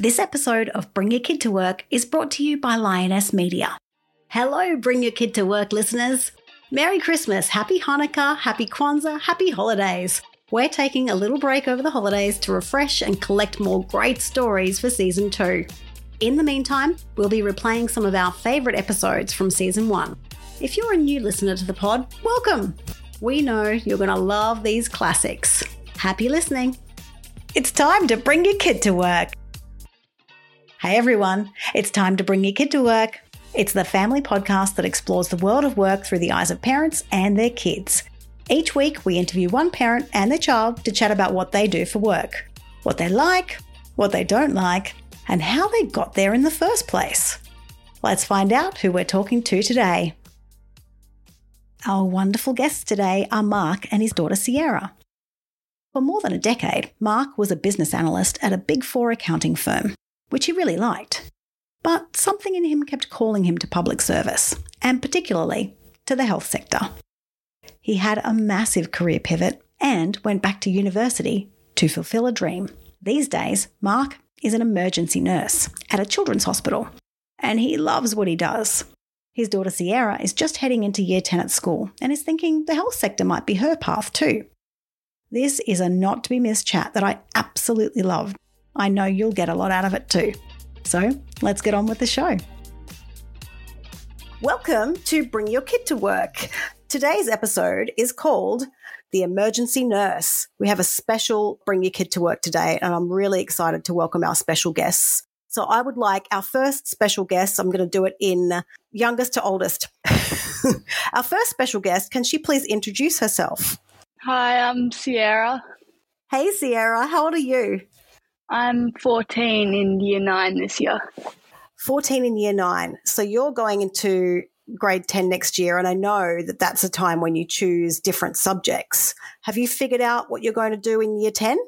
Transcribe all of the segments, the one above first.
This episode of Bring Your Kid to Work is brought to you by Lioness Media. Hello, Bring Your Kid to Work listeners. Merry Christmas, Happy Hanukkah, Happy Kwanzaa, Happy Holidays. We're taking a little break over the holidays to refresh and collect more great stories for season two. In the meantime, we'll be replaying some of our favourite episodes from season one. If you're a new listener to the pod, welcome! We know you're going to love these classics. Happy listening! It's time to bring your kid to work. Hey everyone, it's time to bring your kid to work. It's the family podcast that explores the world of work through the eyes of parents and their kids. Each week, we interview one parent and their child to chat about what they do for work, what they like, what they don't like, and how they got there in the first place. Let's find out who we're talking to today. Our wonderful guests today are Mark and his daughter Sierra. For more than a decade, Mark was a business analyst at a Big Four accounting firm which he really liked. But something in him kept calling him to public service, and particularly to the health sector. He had a massive career pivot and went back to university to fulfill a dream. These days, Mark is an emergency nurse at a children's hospital, and he loves what he does. His daughter Sierra is just heading into year 10 at school and is thinking the health sector might be her path too. This is a not to be missed chat that I absolutely loved I know you'll get a lot out of it too. So let's get on with the show. Welcome to Bring Your Kid to Work. Today's episode is called The Emergency Nurse. We have a special Bring Your Kid to Work today, and I'm really excited to welcome our special guests. So I would like our first special guest, I'm going to do it in youngest to oldest. our first special guest, can she please introduce herself? Hi, I'm Sierra. Hey, Sierra, how old are you? I'm 14 in year nine this year. 14 in year nine. So you're going into grade 10 next year. And I know that that's a time when you choose different subjects. Have you figured out what you're going to do in year 10?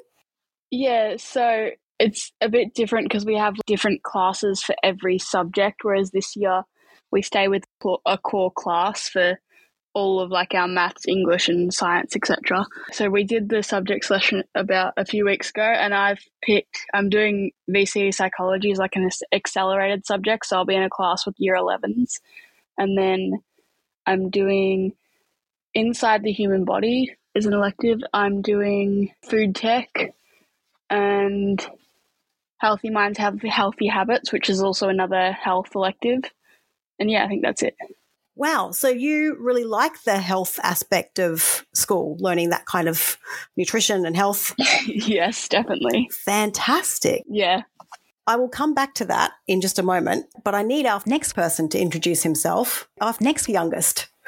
Yeah. So it's a bit different because we have different classes for every subject. Whereas this year we stay with a core class for all of like our maths, English, and science, etc. So we did the subject selection about a few weeks ago, and I've picked. I'm doing VCE psychology as like an accelerated subject, so I'll be in a class with year 11s, and then I'm doing inside the human body is an elective. I'm doing food tech and healthy minds have healthy habits, which is also another health elective. And yeah, I think that's it. Wow. So you really like the health aspect of school, learning that kind of nutrition and health? yes, definitely. Fantastic. Yeah. I will come back to that in just a moment, but I need our next person to introduce himself, our next youngest.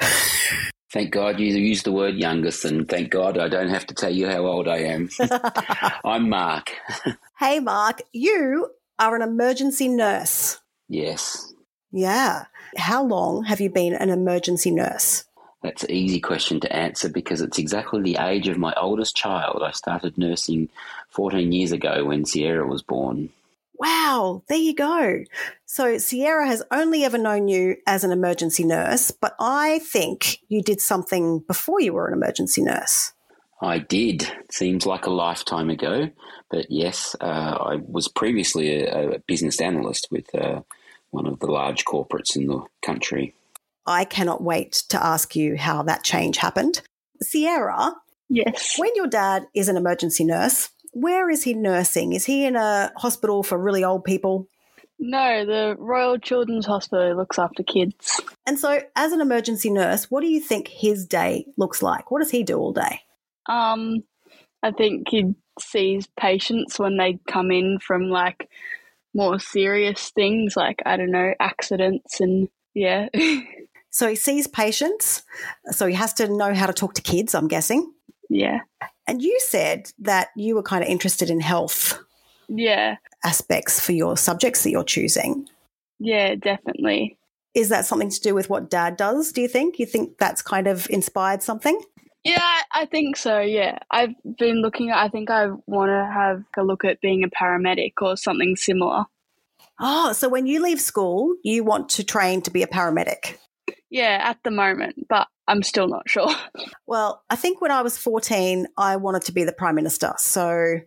Thank God you used the word youngest, and thank God I don't have to tell you how old I am. I'm Mark. hey, Mark, you are an emergency nurse. Yes. Yeah. How long have you been an emergency nurse? That's an easy question to answer because it's exactly the age of my oldest child. I started nursing 14 years ago when Sierra was born. Wow, there you go. So Sierra has only ever known you as an emergency nurse, but I think you did something before you were an emergency nurse. I did. Seems like a lifetime ago, but yes, uh, I was previously a, a, business analyst with uh, one of the large corporates in the country. I cannot wait to ask you how that change happened. Sierra? Yes. When your dad is an emergency nurse, where is he nursing? Is he in a hospital for really old people? No, the Royal Children's Hospital looks after kids. And so, as an emergency nurse, what do you think his day looks like? What does he do all day? Um, I think he sees patients when they come in from like more serious things like, I don't know, accidents and yeah. so he sees patients. So he has to know how to talk to kids, I'm guessing. Yeah. And you said that you were kind of interested in health. Yeah. Aspects for your subjects that you're choosing. Yeah, definitely. Is that something to do with what dad does, do you think? You think that's kind of inspired something? Yeah, I think so. Yeah. I've been looking at, I think I want to have a look at being a paramedic or something similar. Oh, so when you leave school, you want to train to be a paramedic? Yeah, at the moment, but I'm still not sure. Well, I think when I was 14, I wanted to be the Prime Minister. So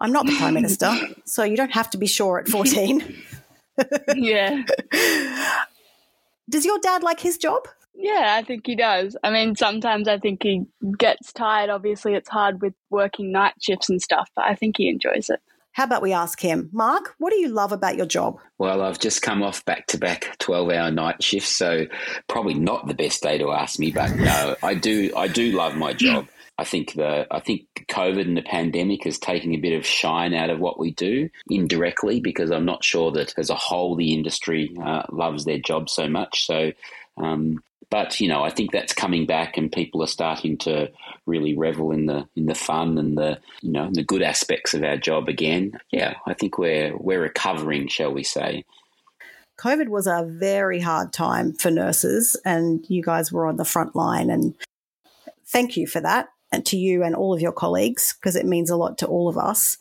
I'm not the Prime Minister, so you don't have to be sure at 14. yeah. Does your dad like his job? Yeah, I think he does. I mean, sometimes I think he gets tired. Obviously, it's hard with working night shifts and stuff, but I think he enjoys it. How about we ask him, Mark, what do you love about your job? Well, I've just come off back to back 12 hour night shifts, so probably not the best day to ask me, but no, I do, I do love my job. I think the I think COVID and the pandemic is taking a bit of shine out of what we do indirectly because I'm not sure that as a whole the industry uh, loves their job so much. So, um, but you know, I think that's coming back, and people are starting to really revel in the in the fun and the you know the good aspects of our job again. Yeah, I think we're we're recovering, shall we say? COVID was a very hard time for nurses, and you guys were on the front line. And thank you for that and to you and all of your colleagues because it means a lot to all of us.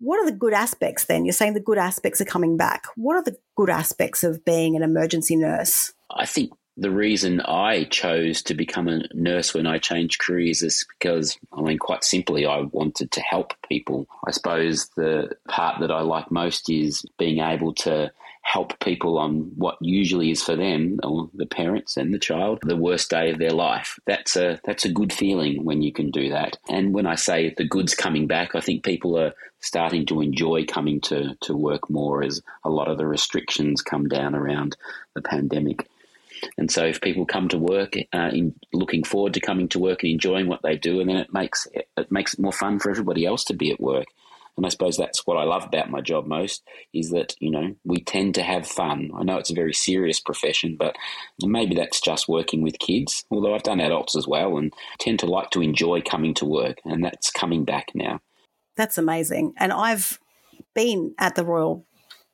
What are the good aspects then? You're saying the good aspects are coming back. What are the good aspects of being an emergency nurse? I think the reason I chose to become a nurse when I changed careers is because, I mean, quite simply, I wanted to help people. I suppose the part that I like most is being able to help people on what usually is for them, or the parents and the child, the worst day of their life. That's a that's a good feeling when you can do that. And when I say the good's coming back, I think people are starting to enjoy coming to, to work more as a lot of the restrictions come down around the pandemic. And so, if people come to work uh, in looking forward to coming to work and enjoying what they do, and then it makes it makes it more fun for everybody else to be at work. And I suppose that's what I love about my job most is that, you know, we tend to have fun. I know it's a very serious profession, but maybe that's just working with kids, although I've done adults as well and tend to like to enjoy coming to work. And that's coming back now. That's amazing. And I've been at the Royal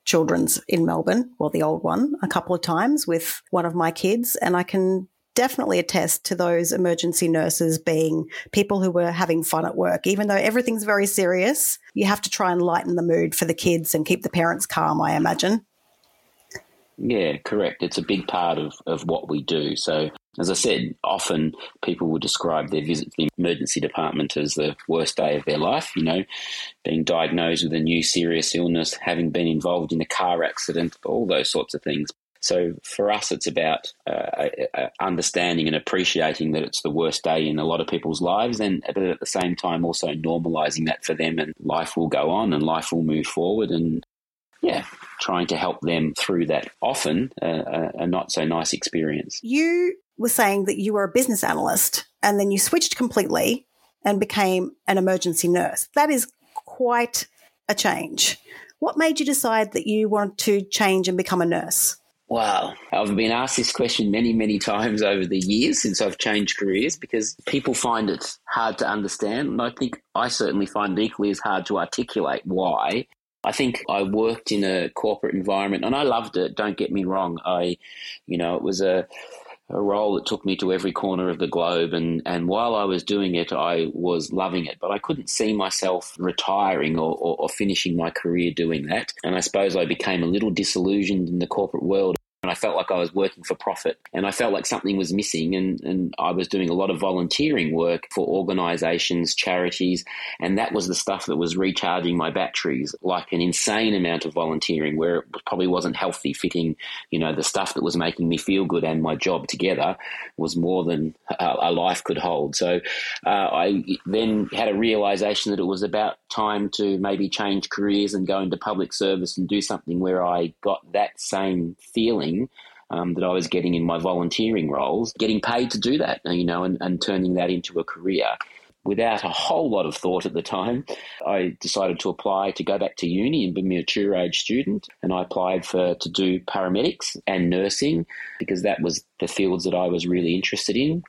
Children's in Melbourne, well, the old one, a couple of times with one of my kids. And I can definitely attest to those emergency nurses being people who were having fun at work. Even though everything's very serious, you have to try and lighten the mood for the kids and keep the parents calm, I imagine. Yeah, correct. It's a big part of, of what we do. So, as I said, often people will describe their visit to the emergency department as the worst day of their life. You know, being diagnosed with a new serious illness, having been involved in a car accident, all those sorts of things. So for us, it's about uh, understanding and appreciating that it's the worst day in a lot of people's lives, and but at the same time also normalising that for them, and life will go on and life will move forward, and yeah, trying to help them through that often uh, a not so nice experience. You were saying that you were a business analyst, and then you switched completely and became an emergency nurse. That is quite a change. What made you decide that you want to change and become a nurse? Wow. I've been asked this question many, many times over the years since I've changed careers because people find it hard to understand. And I think I certainly find it equally as hard to articulate why. I think I worked in a corporate environment and I loved it. Don't get me wrong. I, you know, it was a, a role that took me to every corner of the globe. And, and while I was doing it, I was loving it. But I couldn't see myself retiring or, or, or, finishing my career doing that. And I suppose I became a little disillusioned in the corporate world and I felt like I was working for profit and I felt like something was missing and, and I was doing a lot of volunteering work for organizations, charities, and that was the stuff that was recharging my batteries, like an insane amount of volunteering where it probably wasn't healthy fitting, you know, the stuff that was making me feel good and my job together was more than a, a life could hold. So uh, I then had a realization that it was about time to maybe change careers and go into public service and do something where I got that same feeling um, that I was getting in my volunteering roles, getting paid to do that, you know, and, and turning that into a career. Without a whole lot of thought at the time, I decided to apply to go back to uni and be a mature age student. And I applied for to do paramedics and nursing because that was the fields that I was really interested in.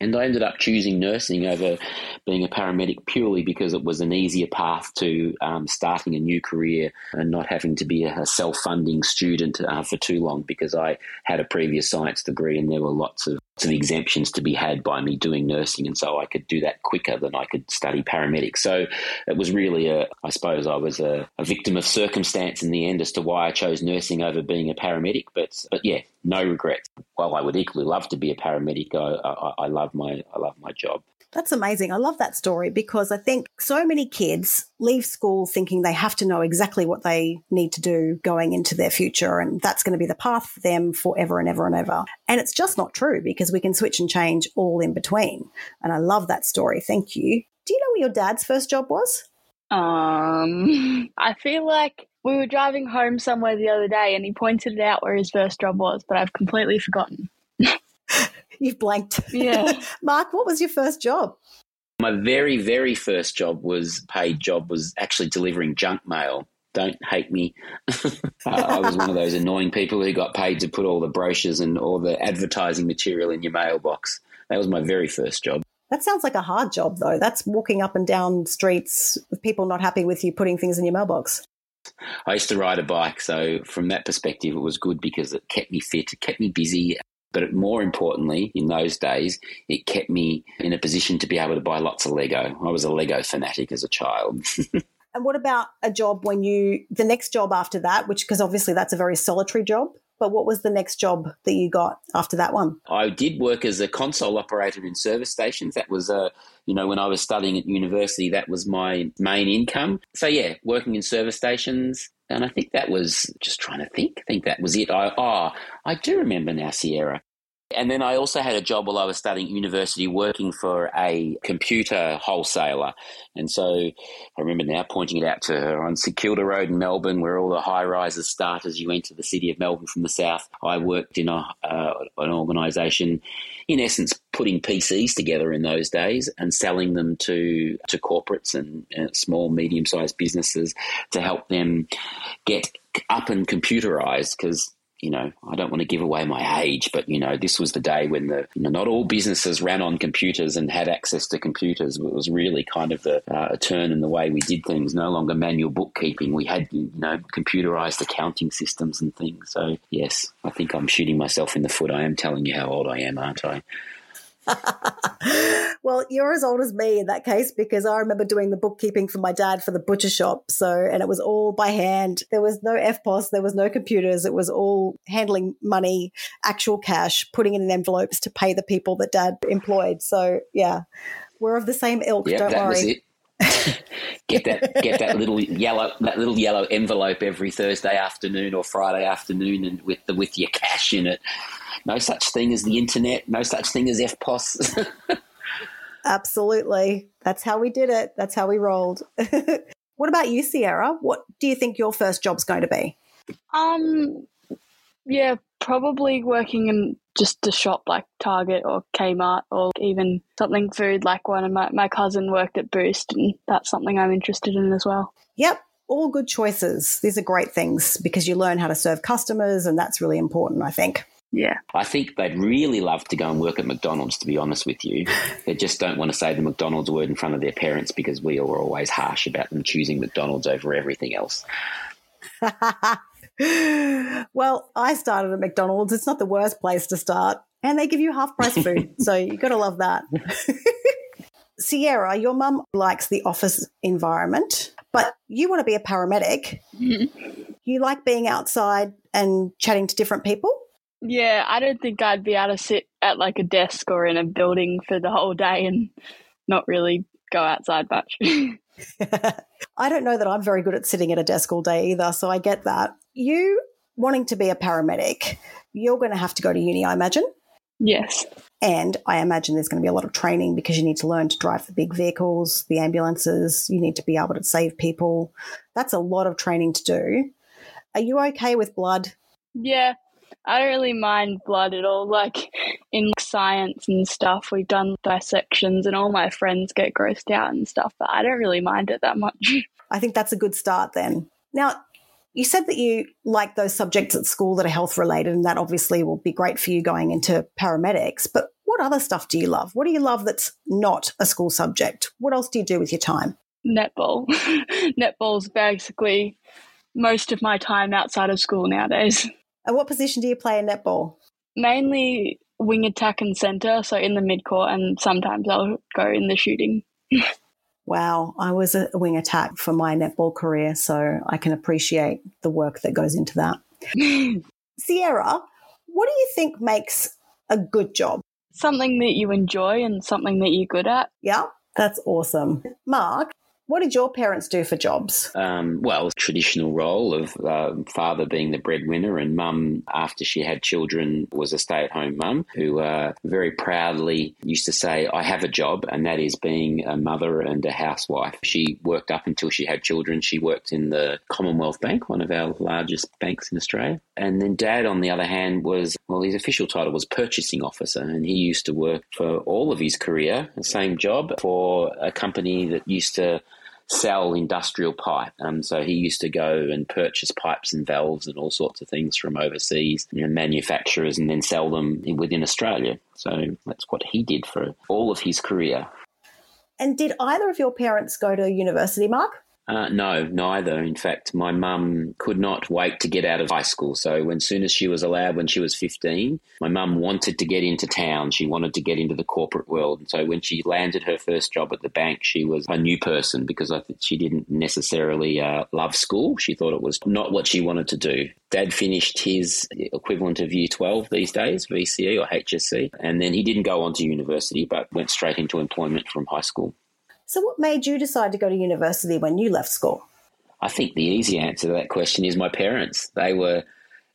And I ended up choosing nursing over being a paramedic purely because it was an easier path to um, starting a new career and not having to be a self funding student uh, for too long because I had a previous science degree and there were lots of of exemptions to be had by me doing nursing, and so I could do that quicker than I could study paramedics. So it was really a, I suppose I was a, a, victim of circumstance in the end as to why I chose nursing over being a paramedic. But but yeah, no regrets. While I would equally love to be a paramedic, I, I, I love my I love my job. That's amazing. I love that story because I think so many kids leave school thinking they have to know exactly what they need to do going into their future and that's going to be the path for them forever and ever and ever. And it's just not true because we can switch and change all in between. And I love that story. Thank you. Do you know what your dad's first job was? Um, I feel like we were driving home somewhere the other day and he pointed it out where his first job was, but I've completely forgotten. You've blanked. Yeah. Mark, what was your first job? My very, very first job was paid job was actually delivering junk mail. Don't hate me. uh, I was one of those annoying people who got paid to put all the brochures and all the advertising material in your mailbox. That was my very first job. That sounds like a hard job, though. That's walking up and down streets with people not happy with you putting things in your mailbox. I used to ride a bike, so from that perspective, it was good because it kept me fit, it kept me busy, but more importantly, in those days, it kept me in a position to be able to buy lots of Lego. I was a Lego fanatic as a child. and what about a job when you, the next job after that, which, because obviously that's a very solitary job, but what was the next job that you got after that one? I did work as a console operator in service stations. That was, uh, you know, when I was studying at university, that was my main income. So, yeah, working in service stations, and I think that was just trying to think. I think that was it. I, oh, I do remember now, Sierra. And then I also had a job while I was studying university working for a computer wholesaler. And so I remember now pointing it out to her on St Kilda Road in Melbourne, where all the high rises start as you enter the city of Melbourne from the south. I worked in a, uh, an organisation, in essence, putting PCs together in those days and selling them to, to corporates and uh, small, medium sized businesses to help them get up and computerized because you know, I don't want to give away my age, but you know, this was the day when the you know, not all businesses ran on computers and had access to computers. It was really kind of uh, a turn in the way we did things. No longer manual bookkeeping. We had you know computerized accounting systems and things. So yes, I think I'm shooting myself in the foot. I am telling you how old I am, aren't I? well, you're as old as me in that case because I remember doing the bookkeeping for my dad for the butcher shop. So, and it was all by hand. There was no EFTPOS, there was no computers. It was all handling money, actual cash, putting it in envelopes to pay the people that dad employed. So, yeah, we're of the same ilk. Yeah, don't worry. get that get that little yellow that little yellow envelope every Thursday afternoon or Friday afternoon and with the with your cash in it. No such thing as the internet, no such thing as EFTPOS. Absolutely. That's how we did it. That's how we rolled. what about you, Sierra? What do you think your first job's going to be? Um, yeah, probably working in just a shop like Target or Kmart or even something food like one of my, my cousin worked at Boost and that's something I'm interested in as well. Yep. All good choices. These are great things because you learn how to serve customers and that's really important, I think. Yeah. I think they'd really love to go and work at McDonald's, to be honest with you. They just don't want to say the McDonald's word in front of their parents because we are always harsh about them choosing McDonald's over everything else. well, I started at McDonald's. It's not the worst place to start. And they give you half price food. so you've got to love that. Sierra, your mum likes the office environment, but you want to be a paramedic. Mm-hmm. You like being outside and chatting to different people? Yeah, I don't think I'd be able to sit at like a desk or in a building for the whole day and not really go outside much. I don't know that I'm very good at sitting at a desk all day either, so I get that. You wanting to be a paramedic, you're going to have to go to uni, I imagine. yes. And I imagine there's going to be a lot of training because you need to learn to drive the big vehicles, the ambulances, you need to be able to save people. That's a lot of training to do. Are you okay with blood? Yeah. I don't really mind blood at all. Like in science and stuff, we've done dissections and all my friends get grossed out and stuff, but I don't really mind it that much. I think that's a good start then. Now, you said that you like those subjects at school that are health related, and that obviously will be great for you going into paramedics. But what other stuff do you love? What do you love that's not a school subject? What else do you do with your time? Netball. Netball's basically most of my time outside of school nowadays. And what position do you play in netball? Mainly wing attack and centre, so in the mid court, and sometimes I'll go in the shooting. Wow, I was a wing attack for my netball career, so I can appreciate the work that goes into that. Sierra, what do you think makes a good job? something that you enjoy and something that you're good at. Yeah, that's awesome. Mark, what did your parents do for jobs? Um, well, traditional role of uh, father being the breadwinner and mum, after she had children, was a stay at home mum who uh, very proudly used to say, I have a job, and that is being a mother and a housewife. She worked up until she had children. She worked in the Commonwealth Bank, one of our largest banks in Australia. And then dad, on the other hand, was, well, his official title was purchasing officer, and he used to work for all of his career, the same job, for a company that used to sell industrial pipe. Um, so he used to go and purchase pipes and valves and all sorts of things from overseas you know, manufacturers and then sell them within Australia. So that's what he did for all of his career. And did either of your parents go to university, Mark? Uh, no, neither. In fact, my mum could not wait to get out of high school. So, when soon as she was allowed, when she was 15, my mum wanted to get into town. She wanted to get into the corporate world. And so, when she landed her first job at the bank, she was a new person because I think she didn't necessarily uh, love school. She thought it was not what she wanted to do. Dad finished his equivalent of year 12 these days, VCE or HSC, and then he didn't go on to university but went straight into employment from high school. So, what made you decide to go to university when you left school? I think the easy answer to that question is my parents. They were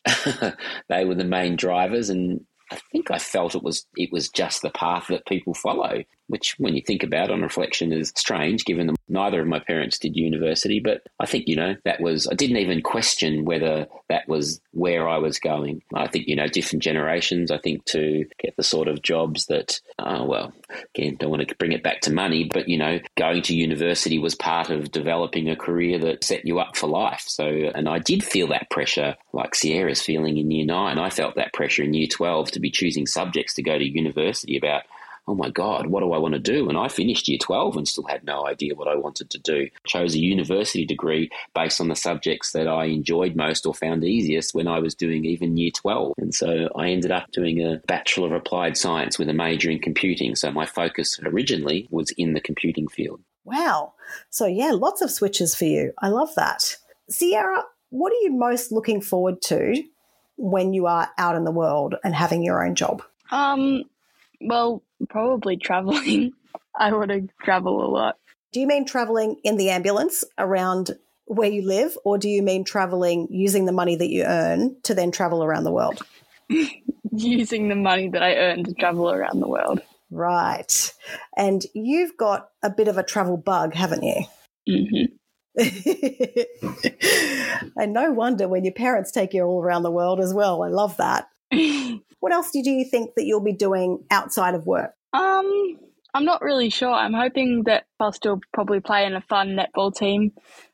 they were the main drivers, and I think I felt it was it was just the path that people follow which, when you think about on reflection, is strange given that neither of my parents did university. But I think, you know, that was, I didn't even question whether that was where I was going. I think, you know, different generations, I think to get the sort of jobs that, uh, well, again, don't want to bring it back to money, but, you know, going to university was part of developing a career that set you up for life. So, and I did feel that pressure like Sierra's feeling in year nine. I felt that pressure in year 12 to be choosing subjects to go to university about oh my God, what do I want to do? And I finished year 12 and still had no idea what I wanted to do. Chose a university degree based on the subjects that I enjoyed most or found easiest when I was doing even year 12. And so I ended up doing a Bachelor of Applied Science with a major in computing. So my focus originally was in the computing field. Wow. So, yeah, lots of switches for you. I love that. Sierra, what are you most looking forward to when you are out in the world and having your own job? Um, well, probably traveling. I want to travel a lot. Do you mean traveling in the ambulance around where you live, or do you mean traveling using the money that you earn to then travel around the world? using the money that I earn to travel around the world. Right. And you've got a bit of a travel bug, haven't you? Mm-hmm. and no wonder when your parents take you all around the world as well. I love that. What else do you think that you'll be doing outside of work? Um, I'm not really sure. I'm hoping that I'll still probably play in a fun netball team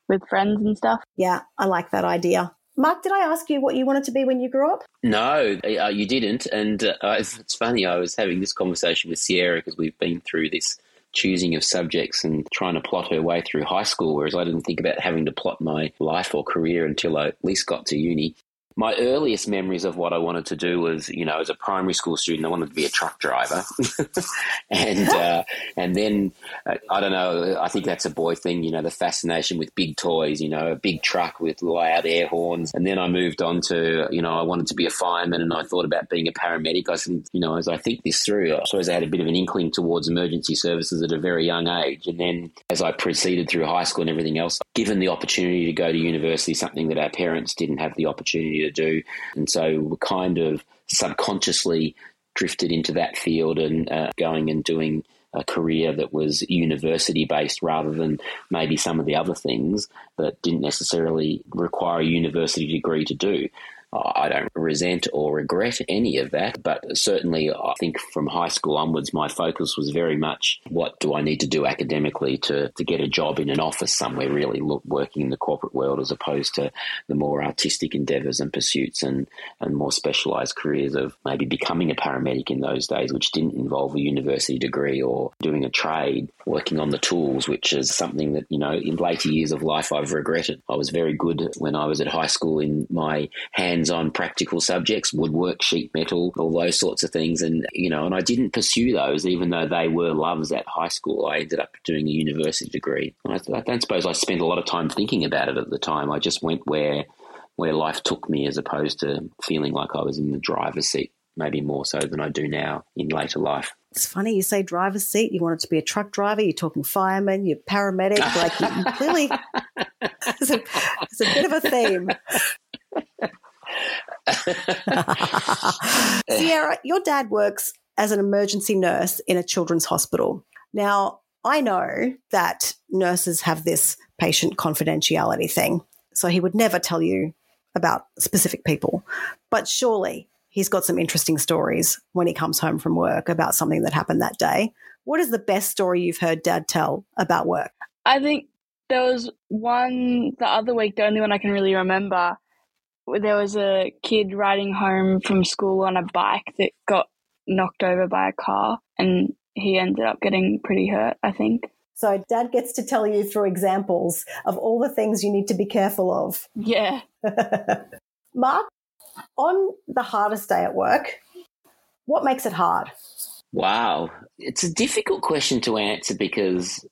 with friends and stuff. Yeah, I like that idea. Mark, did I ask you what you wanted to be when you grew up? No, uh, you didn't. And uh, it's funny, I was having this conversation with Sierra because we've been through this choosing of subjects and trying to plot her way through high school, whereas I didn't think about having to plot my life or career until I at least got to uni my earliest memories of what I wanted to do was, you know, as a primary school student, I wanted to be a truck driver, and uh, and then uh, I don't know. I think that's a boy thing, you know, the fascination with big toys, you know, a big truck with loud air horns. And then I moved on to, you know, I wanted to be a fireman, and I thought about being a paramedic. I said, you know, as I think this through, I suppose I had a bit of an inkling towards emergency services at a very young age, and then as I proceeded through high school and everything else, given the opportunity to go to university, something that our parents didn't have the opportunity to do. And so we kind of subconsciously drifted into that field and uh, going and doing a career that was university based rather than maybe some of the other things that didn't necessarily require a university degree to do. I don't resent or regret any of that, but certainly I think from high school onwards, my focus was very much what do I need to do academically to, to get a job in an office somewhere, really look, working in the corporate world as opposed to the more artistic endeavours and pursuits and, and more specialised careers of maybe becoming a paramedic in those days, which didn't involve a university degree or doing a trade, working on the tools, which is something that, you know, in later years of life I've regretted. I was very good when I was at high school in my hands hands-on practical subjects, woodwork, sheet metal, all those sorts of things. And, you know, and I didn't pursue those, even though they were loves at high school. I ended up doing a university degree. I, I don't suppose I spent a lot of time thinking about it at the time. I just went where, where life took me as opposed to feeling like I was in the driver's seat maybe more so than I do now in later life. It's funny you say driver's seat. You want it to be a truck driver. You're talking fireman. You're paramedic. Like you clearly, it's a, it's a bit of a theme. Sierra, your dad works as an emergency nurse in a children's hospital. Now, I know that nurses have this patient confidentiality thing, so he would never tell you about specific people. But surely he's got some interesting stories when he comes home from work about something that happened that day. What is the best story you've heard dad tell about work? I think there was one the other week, the only one I can really remember. There was a kid riding home from school on a bike that got knocked over by a car and he ended up getting pretty hurt, I think. So dad gets to tell you through examples of all the things you need to be careful of. Yeah. Mark, on the hardest day at work, what makes it hard? Wow. It's a difficult question to answer because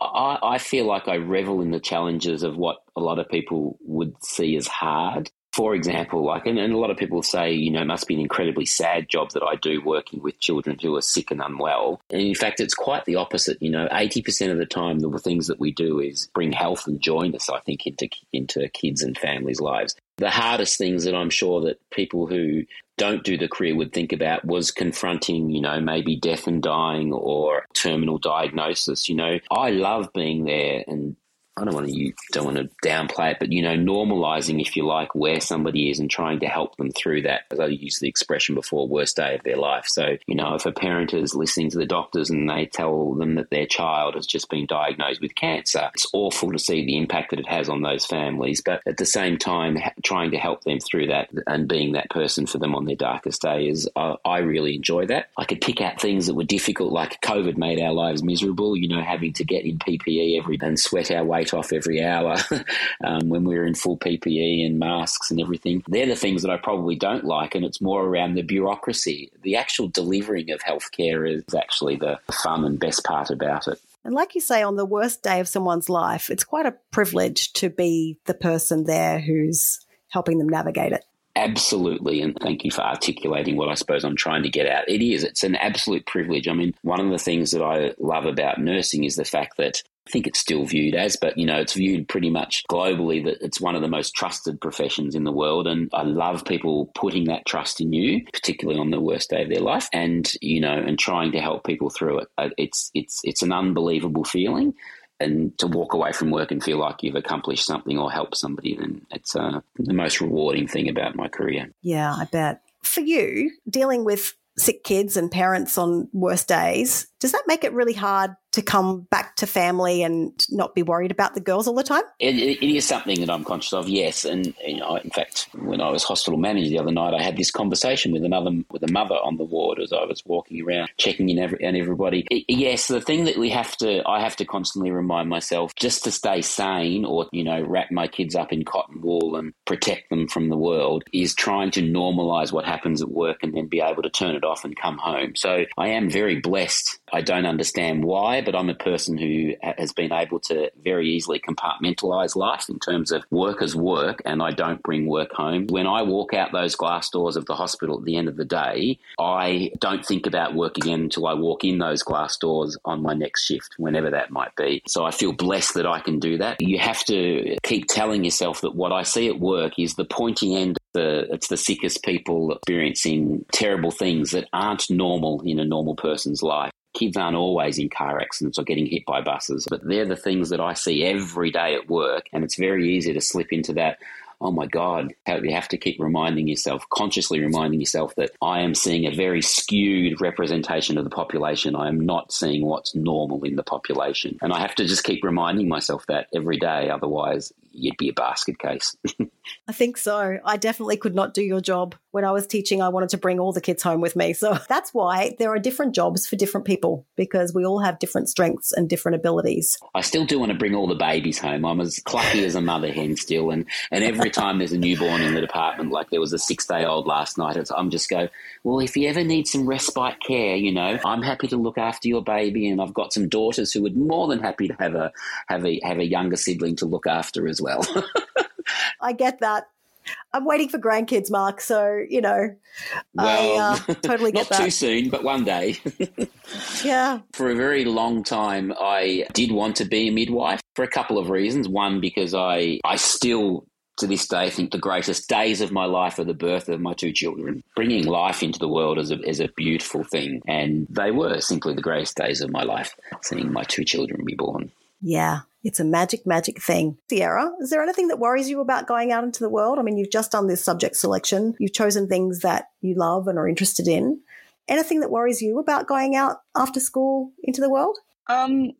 I, I, feel like I revel in the challenges of what a lot of people would see as hard for example, like, and, and, a lot of people say, you know, it must be an incredibly sad job that I do working with children who are sick and unwell. And in fact, it's quite the opposite. You know, 80% of the time, the things that we do is bring health and joyness, I think, into, into kids and families' lives. The hardest things that I'm sure that people who don't do the career would think about was confronting, you know, maybe death and dying or terminal diagnosis. You know, I love being there and I don't want to you don't want to downplay it, but you know, normalizing, if you like, where somebody is and trying to help them through that. As I used the expression before, worst day of their life. So, you know, if a parent is listening to the doctors and they tell them that their child has just been diagnosed with cancer, it's awful to see the impact that it has on those families. But at the same time, trying to help them through that and being that person for them on their darkest days, I, I really enjoy that. I could pick out things that were difficult, like COVID made our lives miserable. You know, having to get in PPE every and sweat our way off every hour um, when we are in full PPE and masks and everything. They're the things that I probably don't like, and it's more around the bureaucracy. The actual delivering of healthcare is actually the fun and best part about it. And like you say, on the worst day of someone's life, it's quite a privilege to be the person there who's helping them navigate it. Absolutely. And thank you for articulating what I suppose I'm trying to get at. It is. It's an absolute privilege. I mean, one of the things that I love about nursing is the fact that I think it's still viewed as, but you know, it's viewed pretty much globally that it's one of the most trusted professions in the world. And I love people putting that trust in you, particularly on the worst day of their life, and you know, and trying to help people through it. Uh, it's it's it's an unbelievable feeling. And to walk away from work and feel like you've accomplished something or helped somebody, then it's uh, the most rewarding thing about my career. Yeah, I bet. For you, dealing with sick kids and parents on worst days, does that make it really hard to come back to family and not be worried about the girls all the time? it, it is something that I'm conscious of, yes. And you know, in fact, when I was hospital manager the other night, I had this conversation with another with a mother on the ward as I was walking around, checking in every, on everybody. It, yes, the thing that we have to, I have to constantly remind myself just to stay sane, or you know, wrap my kids up in cotton wool and protect them from the world, is trying to normalise what happens at work and then be able to turn it off and come home. So I am very blessed. I don't understand why but I'm a person who has been able to very easily compartmentalize life in terms of work as work, and I don't bring work home. When I walk out those glass doors of the hospital at the end of the day, I don't think about work again until I walk in those glass doors on my next shift, whenever that might be. So I feel blessed that I can do that. You have to keep telling yourself that what I see at work is the pointy end the it's the sickest people experiencing terrible things that aren't normal in a normal person's life kids aren't always in car accidents or getting hit by buses, but they're the things that I see every day at work. And it's very easy to slip into that oh my God, you have to keep reminding yourself, consciously reminding yourself that I am seeing a very skewed representation of the population. I am not seeing what's normal in the population. And I have to just keep reminding myself that every day. Otherwise, you'd be a basket case. I think so. I definitely could not do your job. When I was teaching, I wanted to bring all the kids home with me. So that's why there are different jobs for different people because we all have different strengths and different abilities. I still do want to bring all the babies home. I'm as clucky as a mother hen still. And, and every time there's a newborn in the department, like there was a six day old last night, I'm just go, well, if you ever need some respite care, you know, I'm happy to look after your baby. And I've got some daughters who would more than happy to have a, have a, have a younger sibling to look after as well. I get that. I'm waiting for grandkids, Mark. So you know, well, I uh, totally get not that. too soon, but one day. yeah. For a very long time, I did want to be a midwife for a couple of reasons. One, because I I still to this day think the greatest days of my life are the birth of my two children. Bringing life into the world is a, is a beautiful thing. And they were simply the greatest days of my life, seeing my two children be born. Yeah, it's a magic, magic thing. Sierra, is there anything that worries you about going out into the world? I mean, you've just done this subject selection, you've chosen things that you love and are interested in. Anything that worries you about going out after school into the world? Um,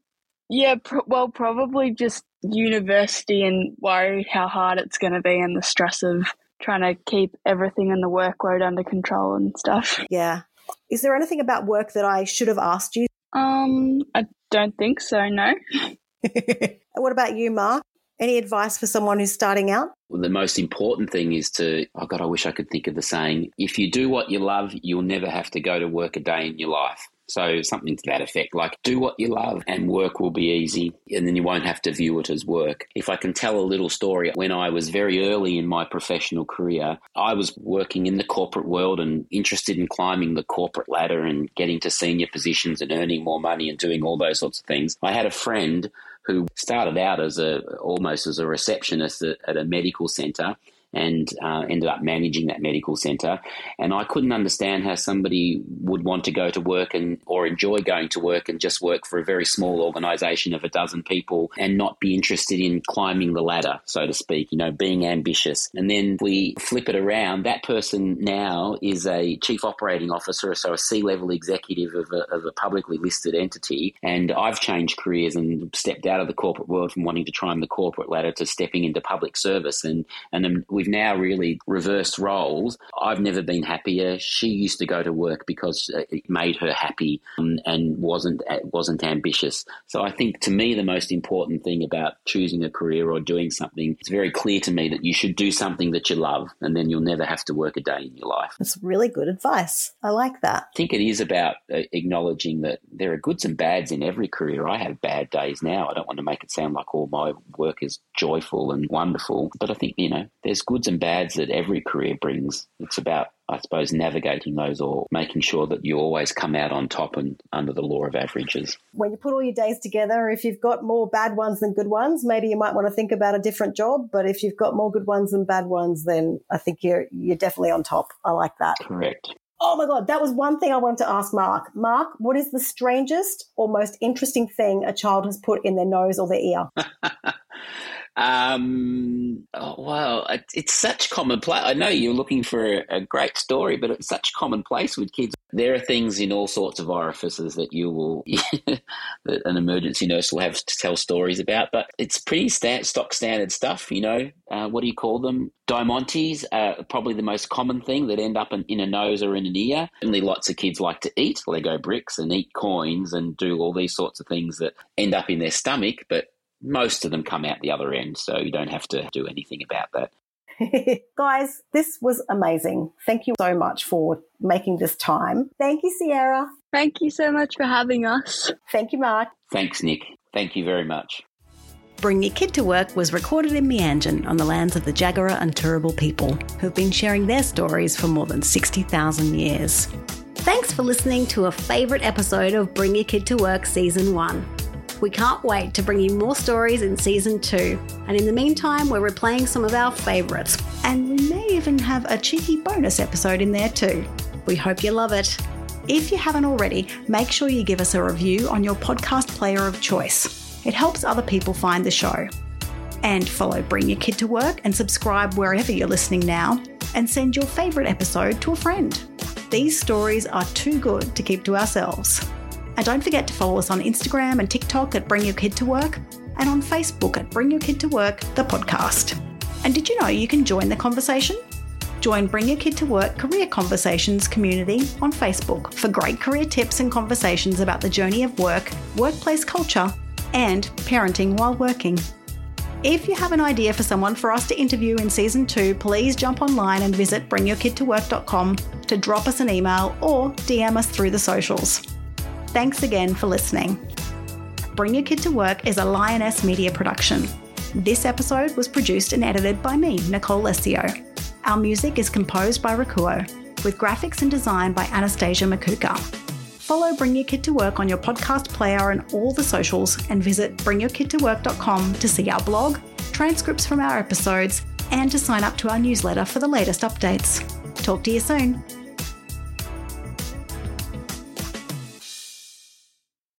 yeah, well, probably just university and worried how hard it's going to be and the stress of trying to keep everything in the workload under control and stuff. Yeah. Is there anything about work that I should have asked you? Um, I don't think so, no. what about you, Mark? Any advice for someone who's starting out? Well, the most important thing is to, oh God, I wish I could think of the saying if you do what you love, you'll never have to go to work a day in your life. So something to that effect, like do what you love and work will be easy and then you won't have to view it as work. If I can tell a little story, when I was very early in my professional career, I was working in the corporate world and interested in climbing the corporate ladder and getting to senior positions and earning more money and doing all those sorts of things. I had a friend who started out as a almost as a receptionist at, at a medical center and uh, ended up managing that medical centre. And I couldn't understand how somebody would want to go to work and or enjoy going to work and just work for a very small organisation of a dozen people and not be interested in climbing the ladder, so to speak. You know, being ambitious. And then we flip it around. That person now is a chief operating officer, so a C-level executive of a, of a publicly listed entity. And I've changed careers and stepped out of the corporate world from wanting to climb the corporate ladder to stepping into public service. And and we've now really reversed roles. I've never been happier. She used to go to work because it made her happy um, and wasn't wasn't ambitious. So I think to me the most important thing about choosing a career or doing something, it's very clear to me that you should do something that you love, and then you'll never have to work a day in your life. That's really good advice. I like that. I think it is about uh, acknowledging that there are goods and bads in every career. I have bad days now. I don't want to make it sound like all my work is joyful and wonderful, but I think you know there's goods and bads that every career brings. It's about, I suppose, navigating those or making sure that you always come out on top and under the law of averages. When you put all your days together, if you've got more bad ones than good ones, maybe you might want to think about a different job. But if you've got more good ones than bad ones, then I think you're you're definitely on top. I like that. Correct. Oh my God, that was one thing I wanted to ask Mark. Mark, what is the strangest or most interesting thing a child has put in their nose or their ear? Um, oh, well, it's such commonplace. I know you're looking for a, a, great story, but it's such commonplace with kids. There are things in all sorts of orifices that you will, that an emergency nurse will have to tell stories about. But it's pretty st- stock standard stuff. You know, uh, what do you call them? Diamantes are probably the most common thing that end up in, in a nose or in an ear. Only lots of kids like to eat Lego bricks and eat coins and do all these sorts of things that end up in their stomach, but most of them come out the other end, so you don't have to do anything about that. Guys, this was amazing. Thank you so much for making this time. Thank you, Sierra. Thank you so much for having us. Thank you, Mark. Thanks, Nick. Thank you very much. Bring Your Kid to Work was recorded in Meanjin on the lands of the Jagera and Turrbal people, who've been sharing their stories for more than 60,000 years. Thanks for listening to a favourite episode of Bring Your Kid to Work Season 1. We can't wait to bring you more stories in season two. And in the meantime, we're replaying some of our favourites. And we may even have a cheeky bonus episode in there too. We hope you love it. If you haven't already, make sure you give us a review on your podcast player of choice. It helps other people find the show. And follow Bring Your Kid to Work and subscribe wherever you're listening now, and send your favourite episode to a friend. These stories are too good to keep to ourselves. And don't forget to follow us on Instagram and TikTok at Bring Your Kid to Work and on Facebook at Bring Your Kid to Work, the podcast. And did you know you can join the conversation? Join Bring Your Kid to Work Career Conversations community on Facebook for great career tips and conversations about the journey of work, workplace culture, and parenting while working. If you have an idea for someone for us to interview in season two, please jump online and visit bringyourkidtowork.com to drop us an email or DM us through the socials. Thanks again for listening. Bring Your Kid to Work is a Lioness Media production. This episode was produced and edited by me, Nicole Lesio. Our music is composed by Rakuo, with graphics and design by Anastasia Makuka. Follow Bring Your Kid to Work on your podcast player and all the socials, and visit bringyourkidtowork.com to see our blog, transcripts from our episodes, and to sign up to our newsletter for the latest updates. Talk to you soon.